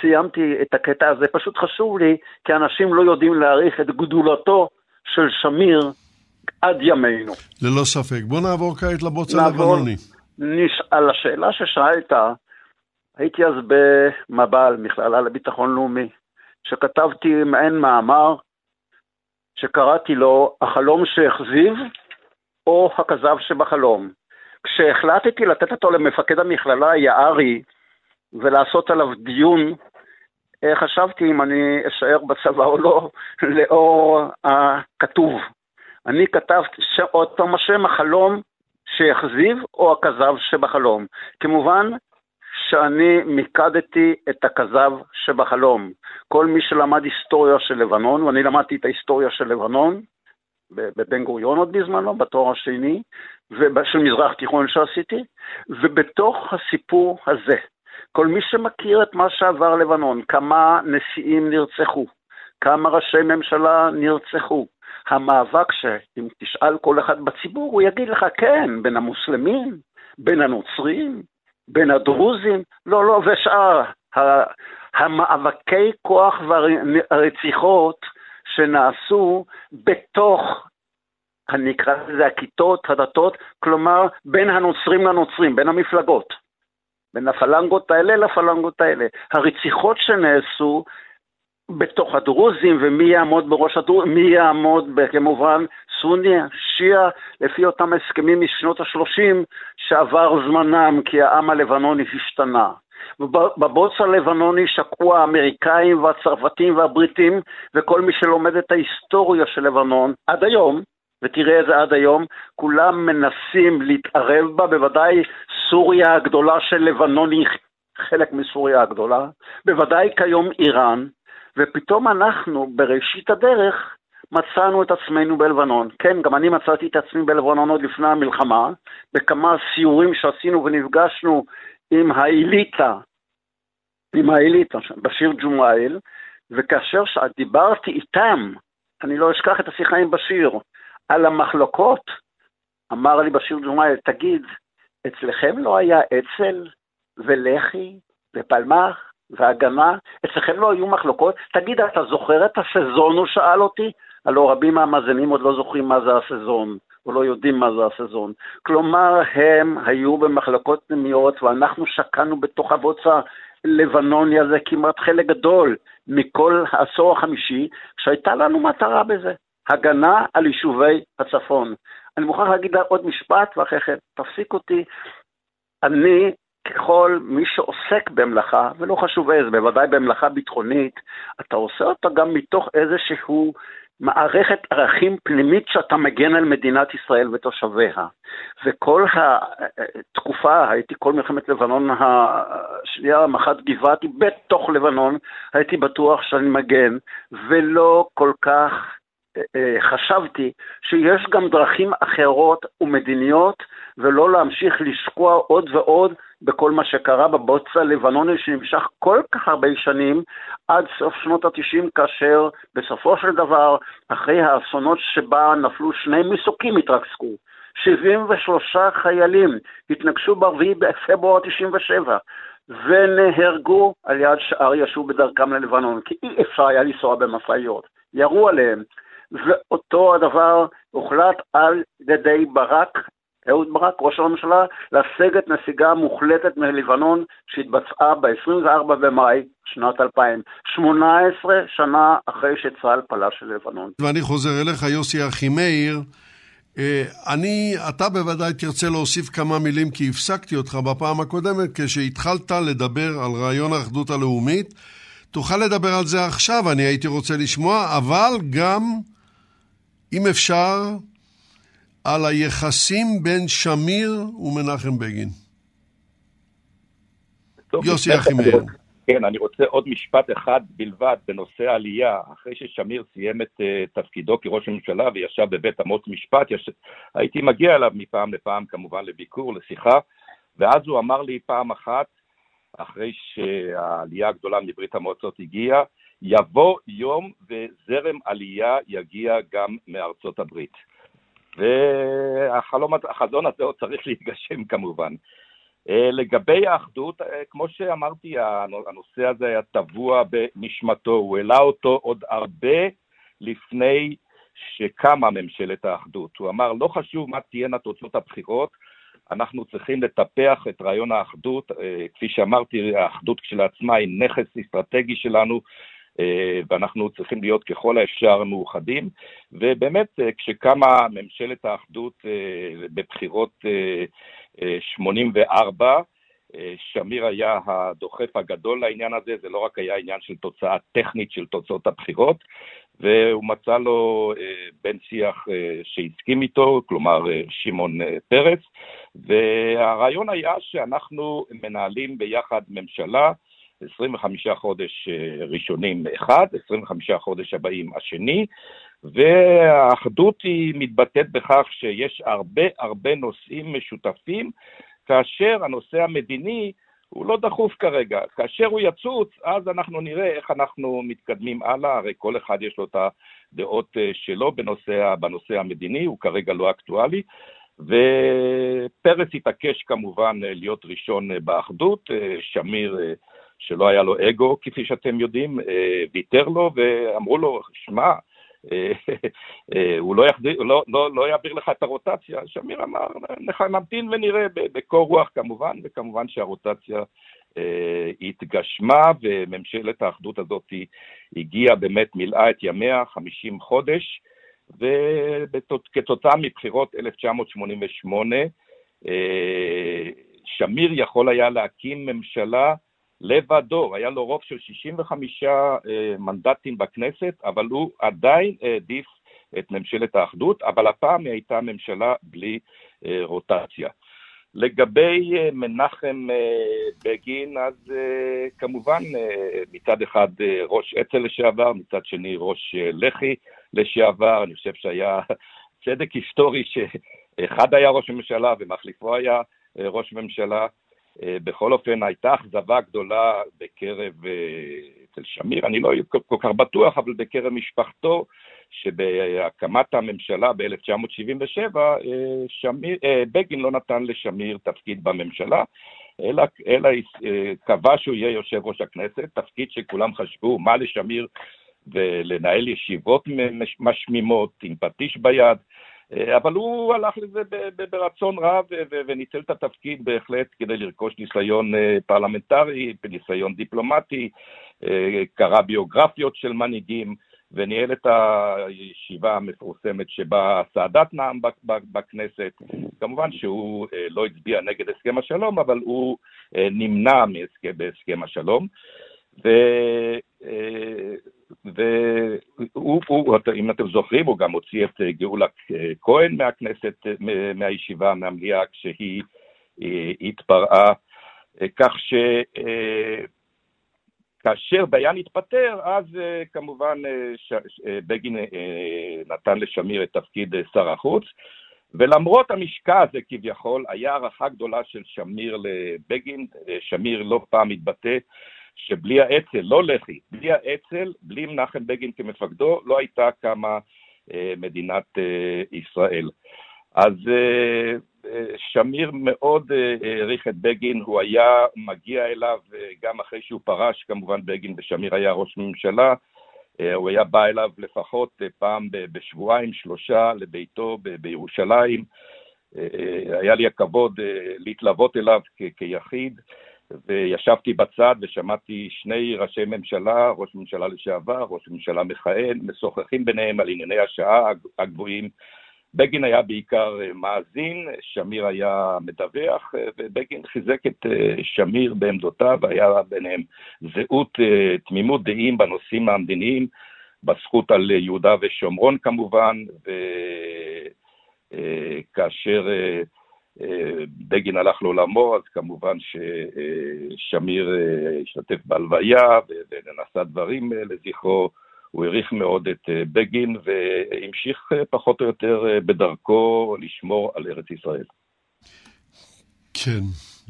סיימתי את הקטע הזה, פשוט חשוב לי, כי אנשים לא יודעים להעריך את גדולתו של שמיר עד ימינו. ללא ספק. בוא נעבור כעת לבוץ הלבנוני. נש... על השאלה ששאלת, הייתי אז במב"ל, מכללה לביטחון לאומי, שכתבתי מעין מאמר שקראתי לו החלום שהכזיב או הכזב שבחלום. כשהחלטתי לתת אותו למפקד המכללה יערי ולעשות עליו דיון, אה, חשבתי אם אני אשאר בצבא או לא, לאור הכתוב. אני כתבתי עוד פעם השם החלום שהכזיב או הכזב שבחלום. כמובן שאני מיקדתי את הכזב שבחלום. כל מי שלמד היסטוריה של לבנון, ואני למדתי את ההיסטוריה של לבנון, בבן גוריון עוד בזמנו, בתואר השני, של מזרח תיכון שעשיתי, ובתוך הסיפור הזה, כל מי שמכיר את מה שעבר לבנון, כמה נשיאים נרצחו, כמה ראשי ממשלה נרצחו, המאבק שאם תשאל כל אחד בציבור, הוא יגיד לך, כן, בין המוסלמים, בין הנוצרים, בין הדרוזים, לא, לא, ושאר המאבקי כוח והרציחות שנעשו בתוך, אני אקרא לזה הכיתות, הדתות, כלומר בין הנוצרים לנוצרים, בין המפלגות, בין הפלנגות האלה לפלנגות האלה. הרציחות שנעשו בתוך הדרוזים, ומי יעמוד בראש הדרוזים, מי יעמוד כמובן סוני, שיעה, לפי אותם הסכמים משנות ה-30 שעבר זמנם כי העם הלבנוני השתנה. בבוץ הלבנוני שקעו האמריקאים והצרפתים והבריטים וכל מי שלומד את ההיסטוריה של לבנון עד היום, ותראה את זה עד היום, כולם מנסים להתערב בה, בוודאי סוריה הגדולה של לבנון היא חלק מסוריה הגדולה, בוודאי כיום איראן, ופתאום אנחנו בראשית הדרך מצאנו את עצמנו בלבנון. כן, גם אני מצאתי את עצמי בלבנון עוד לפני המלחמה, בכמה סיורים שעשינו ונפגשנו עם האליטה, עם האליטה, בשיר ג'ומאייל, וכאשר דיברתי איתם, אני לא אשכח את השיחה עם בשיר, על המחלוקות, אמר לי בשיר ג'ומאייל, תגיד, אצלכם לא היה אצ"ל ולח"י ופלמ"ח והגנה? אצלכם לא היו מחלוקות? תגיד, אתה זוכר את הסזון? הוא שאל אותי. הלוא רבים מהמאזינים עוד לא זוכרים מה זה הסזון, או לא יודעים מה זה הסזון. כלומר, הם היו במחלקות פנימיות, ואנחנו שקענו בתוך הבוץ הלבנוני הזה כמעט חלק גדול מכל העשור החמישי, שהייתה לנו מטרה בזה, הגנה על יישובי הצפון. אני מוכרח להגיד עוד משפט, ואחרי כן תפסיק אותי. אני ככל מי שעוסק במלאכה, ולא חשוב איזה, בוודאי במלאכה ביטחונית, אתה עושה אותה גם מתוך איזשהו מערכת ערכים פנימית שאתה מגן על מדינת ישראל ותושביה. וכל התקופה, הייתי כל מלחמת לבנון השנייה, מח"ט גבעתי, בתוך לבנון, הייתי בטוח שאני מגן, ולא כל כך חשבתי שיש גם דרכים אחרות ומדיניות, ולא להמשיך לשקוע עוד ועוד בכל מה שקרה בבוץ הלבנוני שנמשך כל כך הרבה שנים עד סוף שנות התשעים, כאשר בסופו של דבר, אחרי האסונות שבה נפלו שני מסוקים התרסקו, 73 חיילים התנגשו ב-4 בפברואר 97 ונהרגו על יד שער ישוב בדרכם ללבנון, כי אי אפשר היה לנסוע במשאיות, ירו עליהם. ואותו הדבר הוחלט על ידי ברק אהוד ברק, ראש הממשלה, לסגת נסיגה מוחלטת מלבנון שהתבצעה ב-24 במאי שנת 2000, 18 שנה אחרי שצה"ל פלש ללבנון. ואני חוזר אליך, יוסי אחימאיר. אה, אני, אתה בוודאי תרצה להוסיף כמה מילים כי הפסקתי אותך בפעם הקודמת כשהתחלת לדבר על רעיון האחדות הלאומית. תוכל לדבר על זה עכשיו, אני הייתי רוצה לשמוע, אבל גם, אם אפשר, על היחסים בין שמיר ומנחם בגין. יוסי אחימאיר. כן, אני רוצה עוד משפט אחד בלבד בנושא העלייה. אחרי ששמיר סיים את uh, תפקידו כראש הממשלה וישב בבית אמות משפט, יש... הייתי מגיע אליו מפעם לפעם, כמובן לביקור, לשיחה, ואז הוא אמר לי פעם אחת, אחרי שהעלייה הגדולה מברית המועצות הגיעה, יבוא יום וזרם עלייה יגיע גם מארצות הברית. והחזון הזה עוד צריך להתגשם כמובן. אה, לגבי האחדות, אה, כמו שאמרתי, הנושא הזה היה טבוע בנשמתו, הוא העלה אותו עוד הרבה לפני שקמה ממשלת האחדות. הוא אמר, לא חשוב מה תהיינה תוצאות הבחירות, אנחנו צריכים לטפח את רעיון האחדות. אה, כפי שאמרתי, האחדות כשלעצמה היא נכס אסטרטגי שלנו, ואנחנו צריכים להיות ככל האפשר מאוחדים. ובאמת, כשקמה ממשלת האחדות בבחירות 84. אה, שמיר היה הדוחף הגדול לעניין הזה, זה לא רק היה עניין של תוצאה טכנית של תוצאות הבחירות, והוא מצא לו אה, בן שיח אה, שהסכים איתו, כלומר שמעון פרס, והרעיון היה שאנחנו מנהלים ביחד ממשלה, 25 חודש ראשונים אחד, 25 חודש הבאים השני, והאחדות היא מתבטאת בכך שיש הרבה הרבה נושאים משותפים, כאשר הנושא המדיני הוא לא דחוף כרגע. כאשר הוא יצוץ, אז אנחנו נראה איך אנחנו מתקדמים הלאה, הרי כל אחד יש לו את הדעות אה, שלו בנושא, בנושא המדיני, הוא כרגע לא אקטואלי. ופרס התעקש כמובן אה, להיות ראשון אה, באחדות, שמיר, שלא היה לו אגו, כפי שאתם יודעים, ויתר לו ואמרו לו, שמע, אה, הוא לא, יחזיר, לא, לא, לא יעביר לך את הרוטציה. שמיר אמר, נמתין ונראה בקור רוח כמובן, וכמובן שהרוטציה אה, התגשמה, וממשלת האחדות הזאת הגיעה, באמת מילאה את ימיה, 50 חודש, וכתוצאה מבחירות 1988, אה, שמיר יכול היה להקים ממשלה לבדו, היה לו רוב של 65 אה, מנדטים בכנסת, אבל הוא עדיין העדיף את ממשלת האחדות, אבל הפעם היא הייתה ממשלה בלי אה, רוטציה. לגבי אה, מנחם בגין, אז כמובן מצד אחד ראש אצ"ל לשעבר, מצד שני ראש לח"י לשעבר, אני חושב שהיה צדק היסטורי שאחד היה ראש ממשלה ומחליפו היה ראש ממשלה. אה, בכל אופן, הייתה אכזבה גדולה בקרב, אה, אצל שמיר, אני לא כל כך בטוח, אבל בקרב משפחתו, שבהקמת הממשלה ב-1977, אה, בגין לא נתן לשמיר תפקיד בממשלה, אלא, אלא קבע שהוא יהיה יושב ראש הכנסת, תפקיד שכולם חשבו מה לשמיר ולנהל ישיבות משמימות עם פטיש ביד. אה, אבל הוא הלך לזה ברצון רב וניצל את התפקיד בהחלט כדי לרכוש ניסיון אה, פרלמנטרי, ניסיון דיפלומטי, אה, קרא ביוגרפיות של מנהיגים וניהל את הישיבה המפורסמת שבה סאדאת נאם בכנסת. כמובן שהוא לא הצביע נגד הסכם השלום, אבל הוא נמנע בהסכם השלום. ו... והוא, אם אתם זוכרים, הוא גם הוציא את אה, גאולה כהן מהכנסת, אה, מהישיבה, מהמליאה, כשהיא אה, התפרעה, כך ש... כאשר ביאן התפטר, אז כמובן ש... בגין נתן לשמיר את תפקיד שר החוץ, ולמרות המשקע הזה כביכול, היה הערכה גדולה של שמיר לבגין, שמיר לא פעם התבטא שבלי האצ"ל, לא לח"י, בלי האצ"ל, בלי מנחם בגין כמפקדו, לא הייתה קמה אה, מדינת אה, ישראל. אז אה, שמיר מאוד העריך את בגין, הוא היה מגיע אליו גם אחרי שהוא פרש, כמובן בגין ושמיר היה ראש ממשלה, הוא היה בא אליו לפחות פעם בשבועיים, שלושה, לביתו בירושלים. היה לי הכבוד להתלוות אליו כיחיד. וישבתי בצד ושמעתי שני ראשי ממשלה, ראש ממשלה לשעבר, ראש ממשלה מכהן, משוחחים ביניהם על ענייני השעה הגבוהים. בגין היה בעיקר אה, מאזין, שמיר היה מדווח, אה, ובגין חיזק את אה, שמיר בעמדותיו, היה ביניהם זהות, תמימות דעים בנושאים המדיניים, בזכות על יהודה ושומרון כמובן, וכאשר בגין הלך לעולמו, אז כמובן ששמיר השתתף בהלוויה ונשא דברים לזכרו. הוא העריך מאוד את בגין והמשיך פחות או יותר בדרכו לשמור על ארץ ישראל. כן,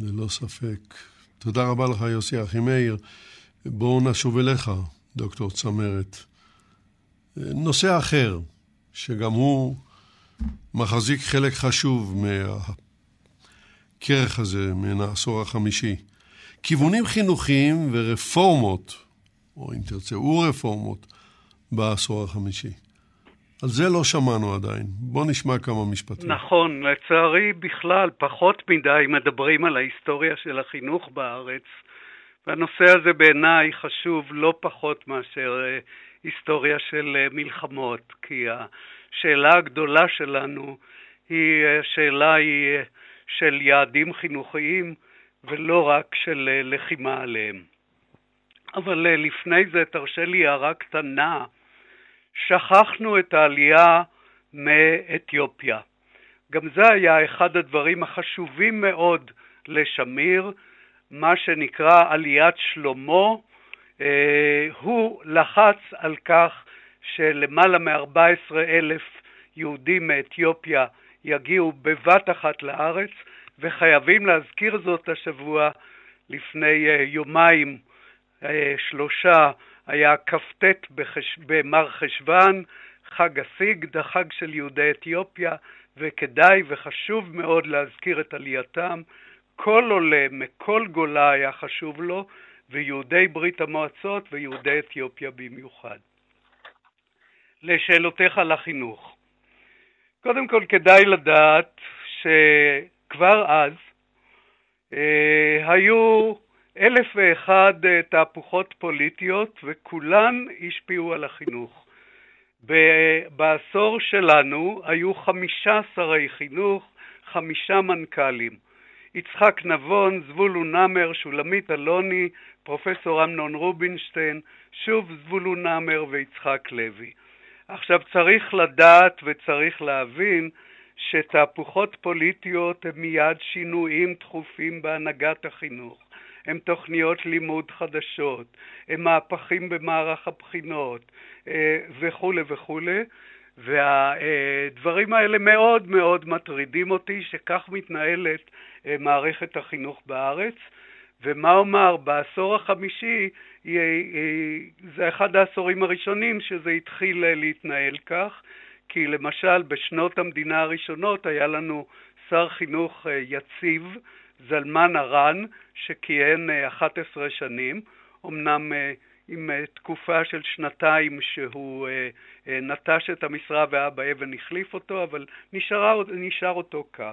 ללא ספק. תודה רבה לך, יוסי אחימאיר. בואו נשוב אליך, דוקטור צמרת. נושא אחר, שגם הוא מחזיק חלק חשוב מהכרך הזה, מן העשור החמישי. כיוונים חינוכיים ורפורמות, או אם תרצו רפורמות, בעשור החמישי. על זה לא שמענו עדיין. בוא נשמע כמה משפטים. נכון, לצערי בכלל פחות מדי מדברים על ההיסטוריה של החינוך בארץ, והנושא הזה בעיניי חשוב לא פחות מאשר אה, היסטוריה של אה, מלחמות, כי השאלה הגדולה שלנו היא אה, שאלה היא של יעדים חינוכיים ולא רק של לחימה עליהם. אבל לפני זה תרשה לי הערה קטנה שכחנו את העלייה מאתיופיה. גם זה היה אחד הדברים החשובים מאוד לשמיר, מה שנקרא עליית שלמה. אה, הוא לחץ על כך שלמעלה מ-14 אלף יהודים מאתיופיה יגיעו בבת אחת לארץ, וחייבים להזכיר זאת השבוע לפני אה, יומיים, אה, שלושה, היה כ"ט בחש... במר חשוון, חג הסיגד, החג של יהודי אתיופיה, וכדאי וחשוב מאוד להזכיר את עלייתם. כל עולה מכל גולה היה חשוב לו, ויהודי ברית המועצות ויהודי אתיופיה במיוחד. לשאלותיך על החינוך. קודם כל כדאי לדעת שכבר אז אה, היו אלף ואחד אה, תהפוכות פוליטיות וכולן השפיעו על החינוך. בעשור שלנו היו חמישה שרי חינוך, חמישה מנכ"לים. יצחק נבון, זבולון נמר, שולמית אלוני, פרופסור אמנון רובינשטיין, שוב זבולון נמר ויצחק לוי. עכשיו צריך לדעת וצריך להבין שתהפוכות פוליטיות הם מיד שינויים תכופים בהנהגת החינוך. הם תוכניות לימוד חדשות, הם מהפכים במערך הבחינות אה, וכולי וכולי. והדברים האלה מאוד מאוד מטרידים אותי שכך מתנהלת אה, מערכת החינוך בארץ. ומה אומר, בעשור החמישי זה אחד העשורים הראשונים שזה התחיל אה, להתנהל כך, כי למשל בשנות המדינה הראשונות היה לנו שר חינוך יציב זלמן ארן, שכיהן 11 אה, שנים, אמנם אה, עם אה, תקופה של שנתיים שהוא נטש את המשרה ואבא אבן החליף אותו, אבל נשאר, נשאר אותו קו.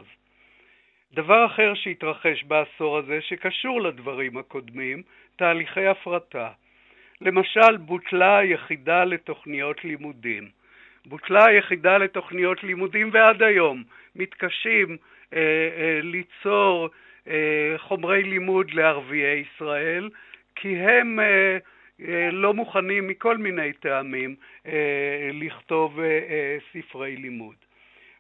דבר אחר שהתרחש בעשור הזה, שקשור לדברים הקודמים, תהליכי הפרטה. למשל, בוטלה היחידה לתוכניות לימודים. בוטלה היחידה לתוכניות לימודים ועד היום מתקשים אה, אה, ליצור אה, חומרי לימוד לערביי ישראל, כי הם אה, אה, לא מוכנים מכל מיני טעמים לכתוב ספרי לימוד.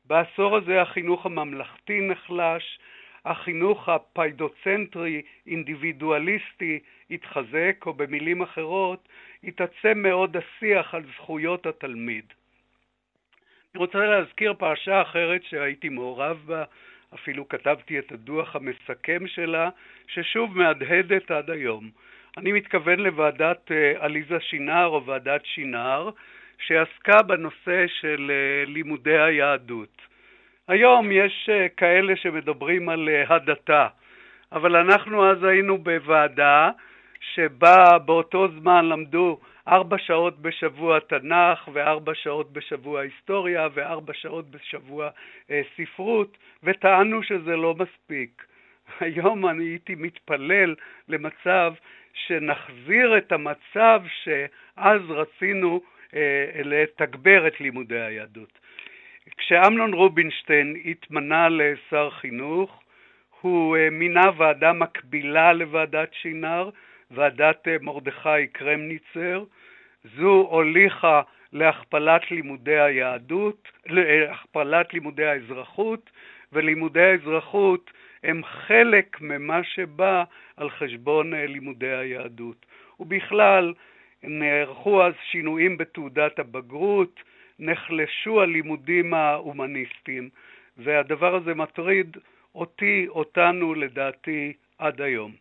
בעשור הזה החינוך הממלכתי נחלש, החינוך הפדוצנטרי, אינדיבידואליסטי, התחזק, או במילים אחרות, התעצם מאוד השיח על זכויות התלמיד. אני רוצה להזכיר פרשה אחרת שהייתי מעורב בה, אפילו כתבתי את הדוח המסכם שלה, ששוב מהדהדת עד היום. אני מתכוון לוועדת אה, עליזה שינר או ועדת שינר, שעסקה בנושא של אה, לימודי היהדות. היום יש אה, כאלה שמדברים על הדתה, אבל אנחנו אז היינו בוועדה שבה באותו זמן למדו ארבע שעות בשבוע תנ"ך וארבע שעות בשבוע היסטוריה וארבע שעות בשבוע אה, ספרות, וטענו שזה לא מספיק. היום אני הייתי מתפלל למצב שנחזיר את המצב שאז רצינו אה, לתגבר את לימודי היהדות. כשאמנון רובינשטיין התמנה לשר חינוך, הוא אה, מינה ועדה מקבילה לוועדת שינר, ועדת אה, מרדכי קרמניצר, זו הוליכה להכפלת לימודי היהדות, להכפלת לימודי האזרחות, ולימודי האזרחות הם חלק ממה שבא על חשבון אה, לימודי היהדות. ובכלל, נערכו אז שינויים בתעודת הבגרות, נחלשו הלימודים ההומניסטיים, והדבר הזה מטריד אותי, אותנו, לדעתי, עד היום.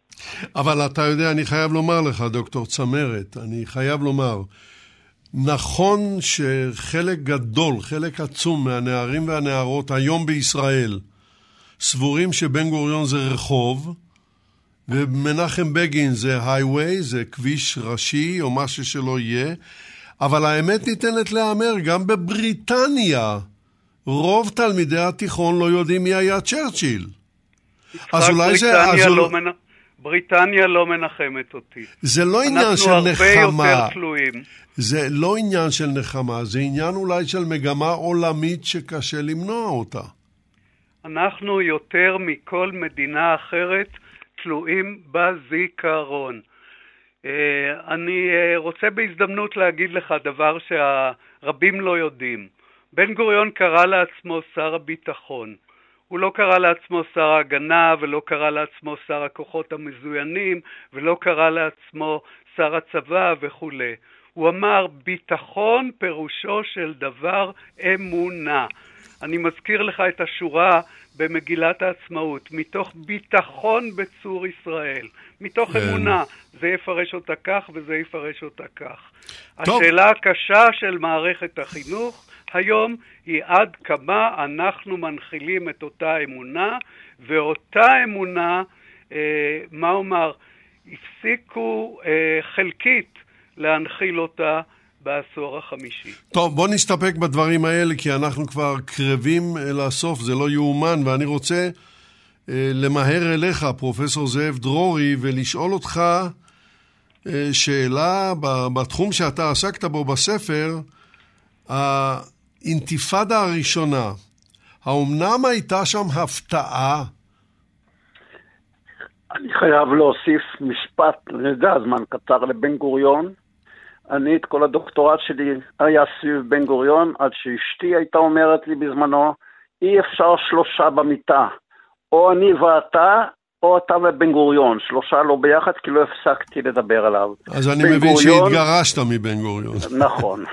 אבל אתה יודע, אני חייב לומר לך, דוקטור צמרת, אני חייב לומר, נכון שחלק גדול, חלק עצום מהנערים והנערות היום בישראל סבורים שבן גוריון זה רחוב, ומנחם בגין זה הייווי, זה כביש ראשי או משהו שלא יהיה, אבל האמת ניתנת להיאמר, גם בבריטניה רוב תלמידי התיכון לא יודעים מי היה צ'רצ'יל. אז אולי זה... אז לא מנ... בריטניה לא מנחמת אותי. זה לא עניין של נחמה. אנחנו הרבה יותר תלויים. זה לא עניין של נחמה, זה עניין אולי של מגמה עולמית שקשה למנוע אותה. אנחנו יותר מכל מדינה אחרת תלויים בזיכרון. אה, אני אה, רוצה בהזדמנות להגיד לך דבר שהרבים לא יודעים. בן גוריון קרא לעצמו שר הביטחון. הוא לא קרא לעצמו שר ההגנה ולא קרא לעצמו שר הכוחות המזוינים ולא קרא לעצמו שר הצבא וכולי. הוא אמר, ביטחון פירושו של דבר אמונה. אני מזכיר לך את השורה במגילת העצמאות, מתוך ביטחון בצור ישראל, מתוך כן. אמונה, זה יפרש אותה כך וזה יפרש אותה כך. טוב. השאלה הקשה של מערכת החינוך היום היא עד כמה אנחנו מנחילים את אותה אמונה, ואותה אמונה, אה, מה אומר, הפסיקו אה, חלקית להנחיל אותה בעשור החמישי. טוב, בוא נסתפק בדברים האלה, כי אנחנו כבר קרבים לסוף, זה לא יאומן, ואני רוצה אה, למהר אליך, פרופסור זאב דרורי, ולשאול אותך אה, שאלה בתחום שאתה עסקת בו בספר, האינתיפאדה הראשונה, האומנם הייתה שם הפתעה? אני חייב להוסיף משפט, אני יודע, זמן קצר לבן גוריון. אני, את כל הדוקטורט שלי היה סביב בן גוריון, עד שאשתי הייתה אומרת לי בזמנו, אי אפשר שלושה במיטה. או אני ואתה, או אתה ובן גוריון. שלושה לא ביחד, כי לא הפסקתי לדבר עליו. אז אני מבין גוריון... שהתגרשת מבן גוריון. נכון.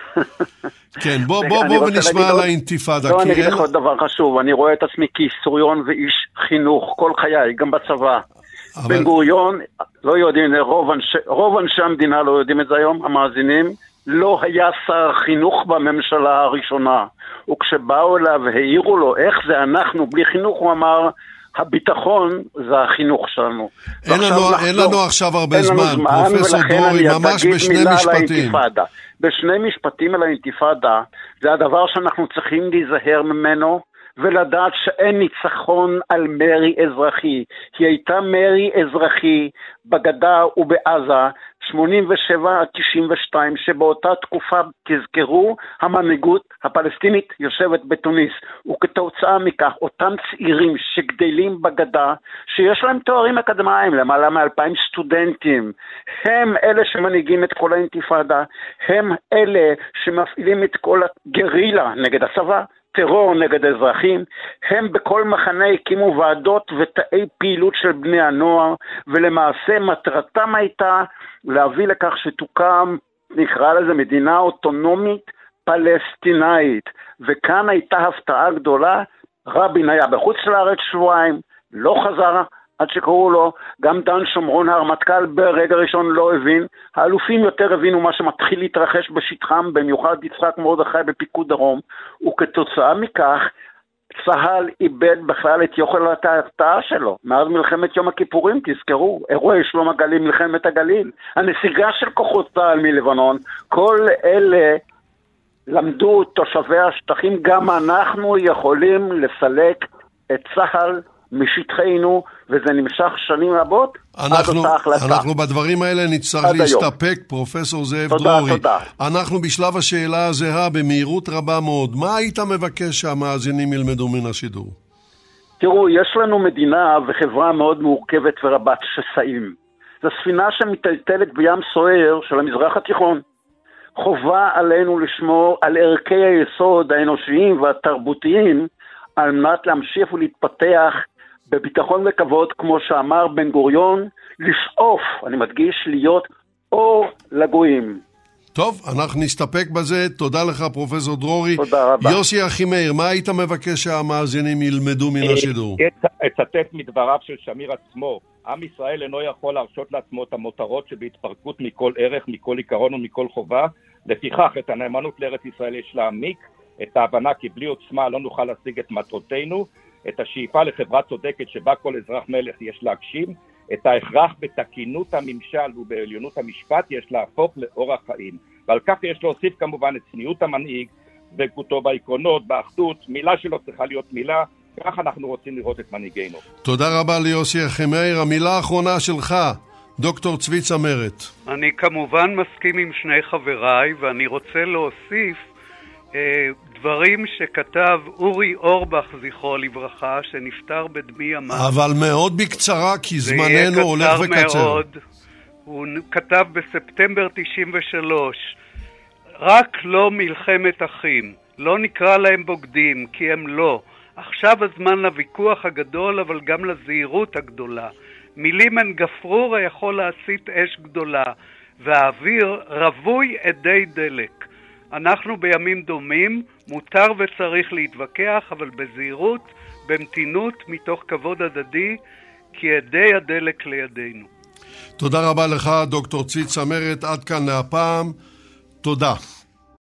כן, בוא, בוא, בוא ונשמע על האינתיפאדה. לא, אני אגיד לך עוד דבר חשוב. אני רואה את עצמי כהיסטוריון ואיש חינוך כל חיי, גם בצבא. אבל... בן גוריון, לא יודעים, רוב אנשי, רוב אנשי המדינה לא יודעים את זה היום, המאזינים, לא היה שר חינוך בממשלה הראשונה. וכשבאו אליו, העירו לו, איך זה אנחנו בלי חינוך, הוא אמר, הביטחון זה החינוך שלנו. אין לנו, לחזור, אין לנו עכשיו הרבה זמן, זמן פרופסור דורי, ממש בשני משפטים. בשני משפטים על האינתיפאדה, זה הדבר שאנחנו צריכים להיזהר ממנו, ולדעת שאין ניצחון על מרי אזרחי. היא הייתה מרי אזרחי בגדה ובעזה, 87 עד 92, שבאותה תקופה, תזכרו, המנהיגות הפלסטינית יושבת בתוניס, וכתוצאה מכך, אותם צעירים שגדלים בגדה, שיש להם תוארים אקדמיים, למעלה מאלפיים סטודנטים, הם אלה שמנהיגים את כל האינתיפאדה, הם אלה שמפעילים את כל הגרילה נגד הצבא, טרור נגד אזרחים, הם בכל מחנה הקימו ועדות ותאי פעילות של בני הנוער, ולמעשה מטרתם הייתה להביא לכך שתוקם, נקרא לזה מדינה אוטונומית פלסטינאית. וכאן הייתה הפתעה גדולה, רבין היה בחוץ לארץ שבועיים, לא חזר עד שקראו לו, גם דן שומרון הרמטכ"ל ברגע ראשון לא הבין, האלופים יותר הבינו מה שמתחיל להתרחש בשטחם, במיוחד יצחק מרדכי בפיקוד דרום, וכתוצאה מכך צה"ל איבד בכלל את יכולת ההרתעה שלו. מאז מלחמת יום הכיפורים, תזכרו, אירועי שלום הגליל, מלחמת הגליל, הנסיגה של כוחות צה"ל מלבנון, כל אלה למדו תושבי השטחים, גם אנחנו יכולים לסלק את צה"ל משטחנו, וזה נמשך שנים רבות אנחנו, עד אותה החלטה. אנחנו בדברים האלה נצטרך להסתפק, היום. פרופסור זאב תודה, דרורי. תודה. אנחנו בשלב השאלה הזהה במהירות רבה מאוד. מה היית מבקש שהמאזינים ילמדו מן השידור? תראו, יש לנו מדינה וחברה מאוד מורכבת ורבת שסעים. זו ספינה שמטלטלת בים סוער של המזרח התיכון. חובה עלינו לשמור על ערכי היסוד האנושיים והתרבותיים על מנת להמשיך ולהתפתח בביטחון וכבוד, כמו שאמר בן גוריון, לשאוף, אני מדגיש, להיות אור לגויים. טוב, אנחנו נסתפק בזה. תודה לך, פרופסור דרורי. תודה רבה. יוסי אחימאיר, מה היית מבקש שהמאזינים ילמדו מן השידור? אצטט מדבריו של שמיר עצמו. עם ישראל אינו יכול להרשות לעצמו את המותרות שבהתפרקות מכל ערך, מכל עיקרון ומכל חובה. לפיכך, את הנאמנות לארץ ישראל יש להעמיק, את ההבנה כי בלי עוצמה לא נוכל להשיג את מטרותינו, את השאיפה לחברה צודקת שבה כל אזרח מלך יש להגשים, את ההכרח בתקינות הממשל ובעליונות המשפט יש להפוך לאורח חיים. ועל כך יש להוסיף כמובן את צניעות המנהיג וגותו בעקרונות, באחדות, מילה שלו צריכה להיות מילה, כך אנחנו רוצים לראות את מנהיגינו. תודה רבה ליוסי אחימאיר. המילה האחרונה שלך, דוקטור צבי צמרת. אני כמובן מסכים עם שני חבריי, ואני רוצה להוסיף דברים שכתב אורי אורבך, זכרו לברכה, שנפטר בדמי ימיו. אבל מאוד בקצרה, כי זמננו הולך וקצר. זה יהיה קצר מאוד. הוא כתב בספטמבר 93, רק לא מלחמת אחים. לא נקרא להם בוגדים, כי הם לא. עכשיו הזמן לוויכוח הגדול, אבל גם לזהירות הגדולה. מילים הן גפרור היכול להסיט אש גדולה, והאוויר רווי אדי דלק. אנחנו בימים דומים, מותר וצריך להתווכח, אבל בזהירות, במתינות, מתוך כבוד הדדי, כי אדי הדלק לידינו. תודה רבה לך, דוקטור צבי צמרת. עד כאן להפעם. תודה.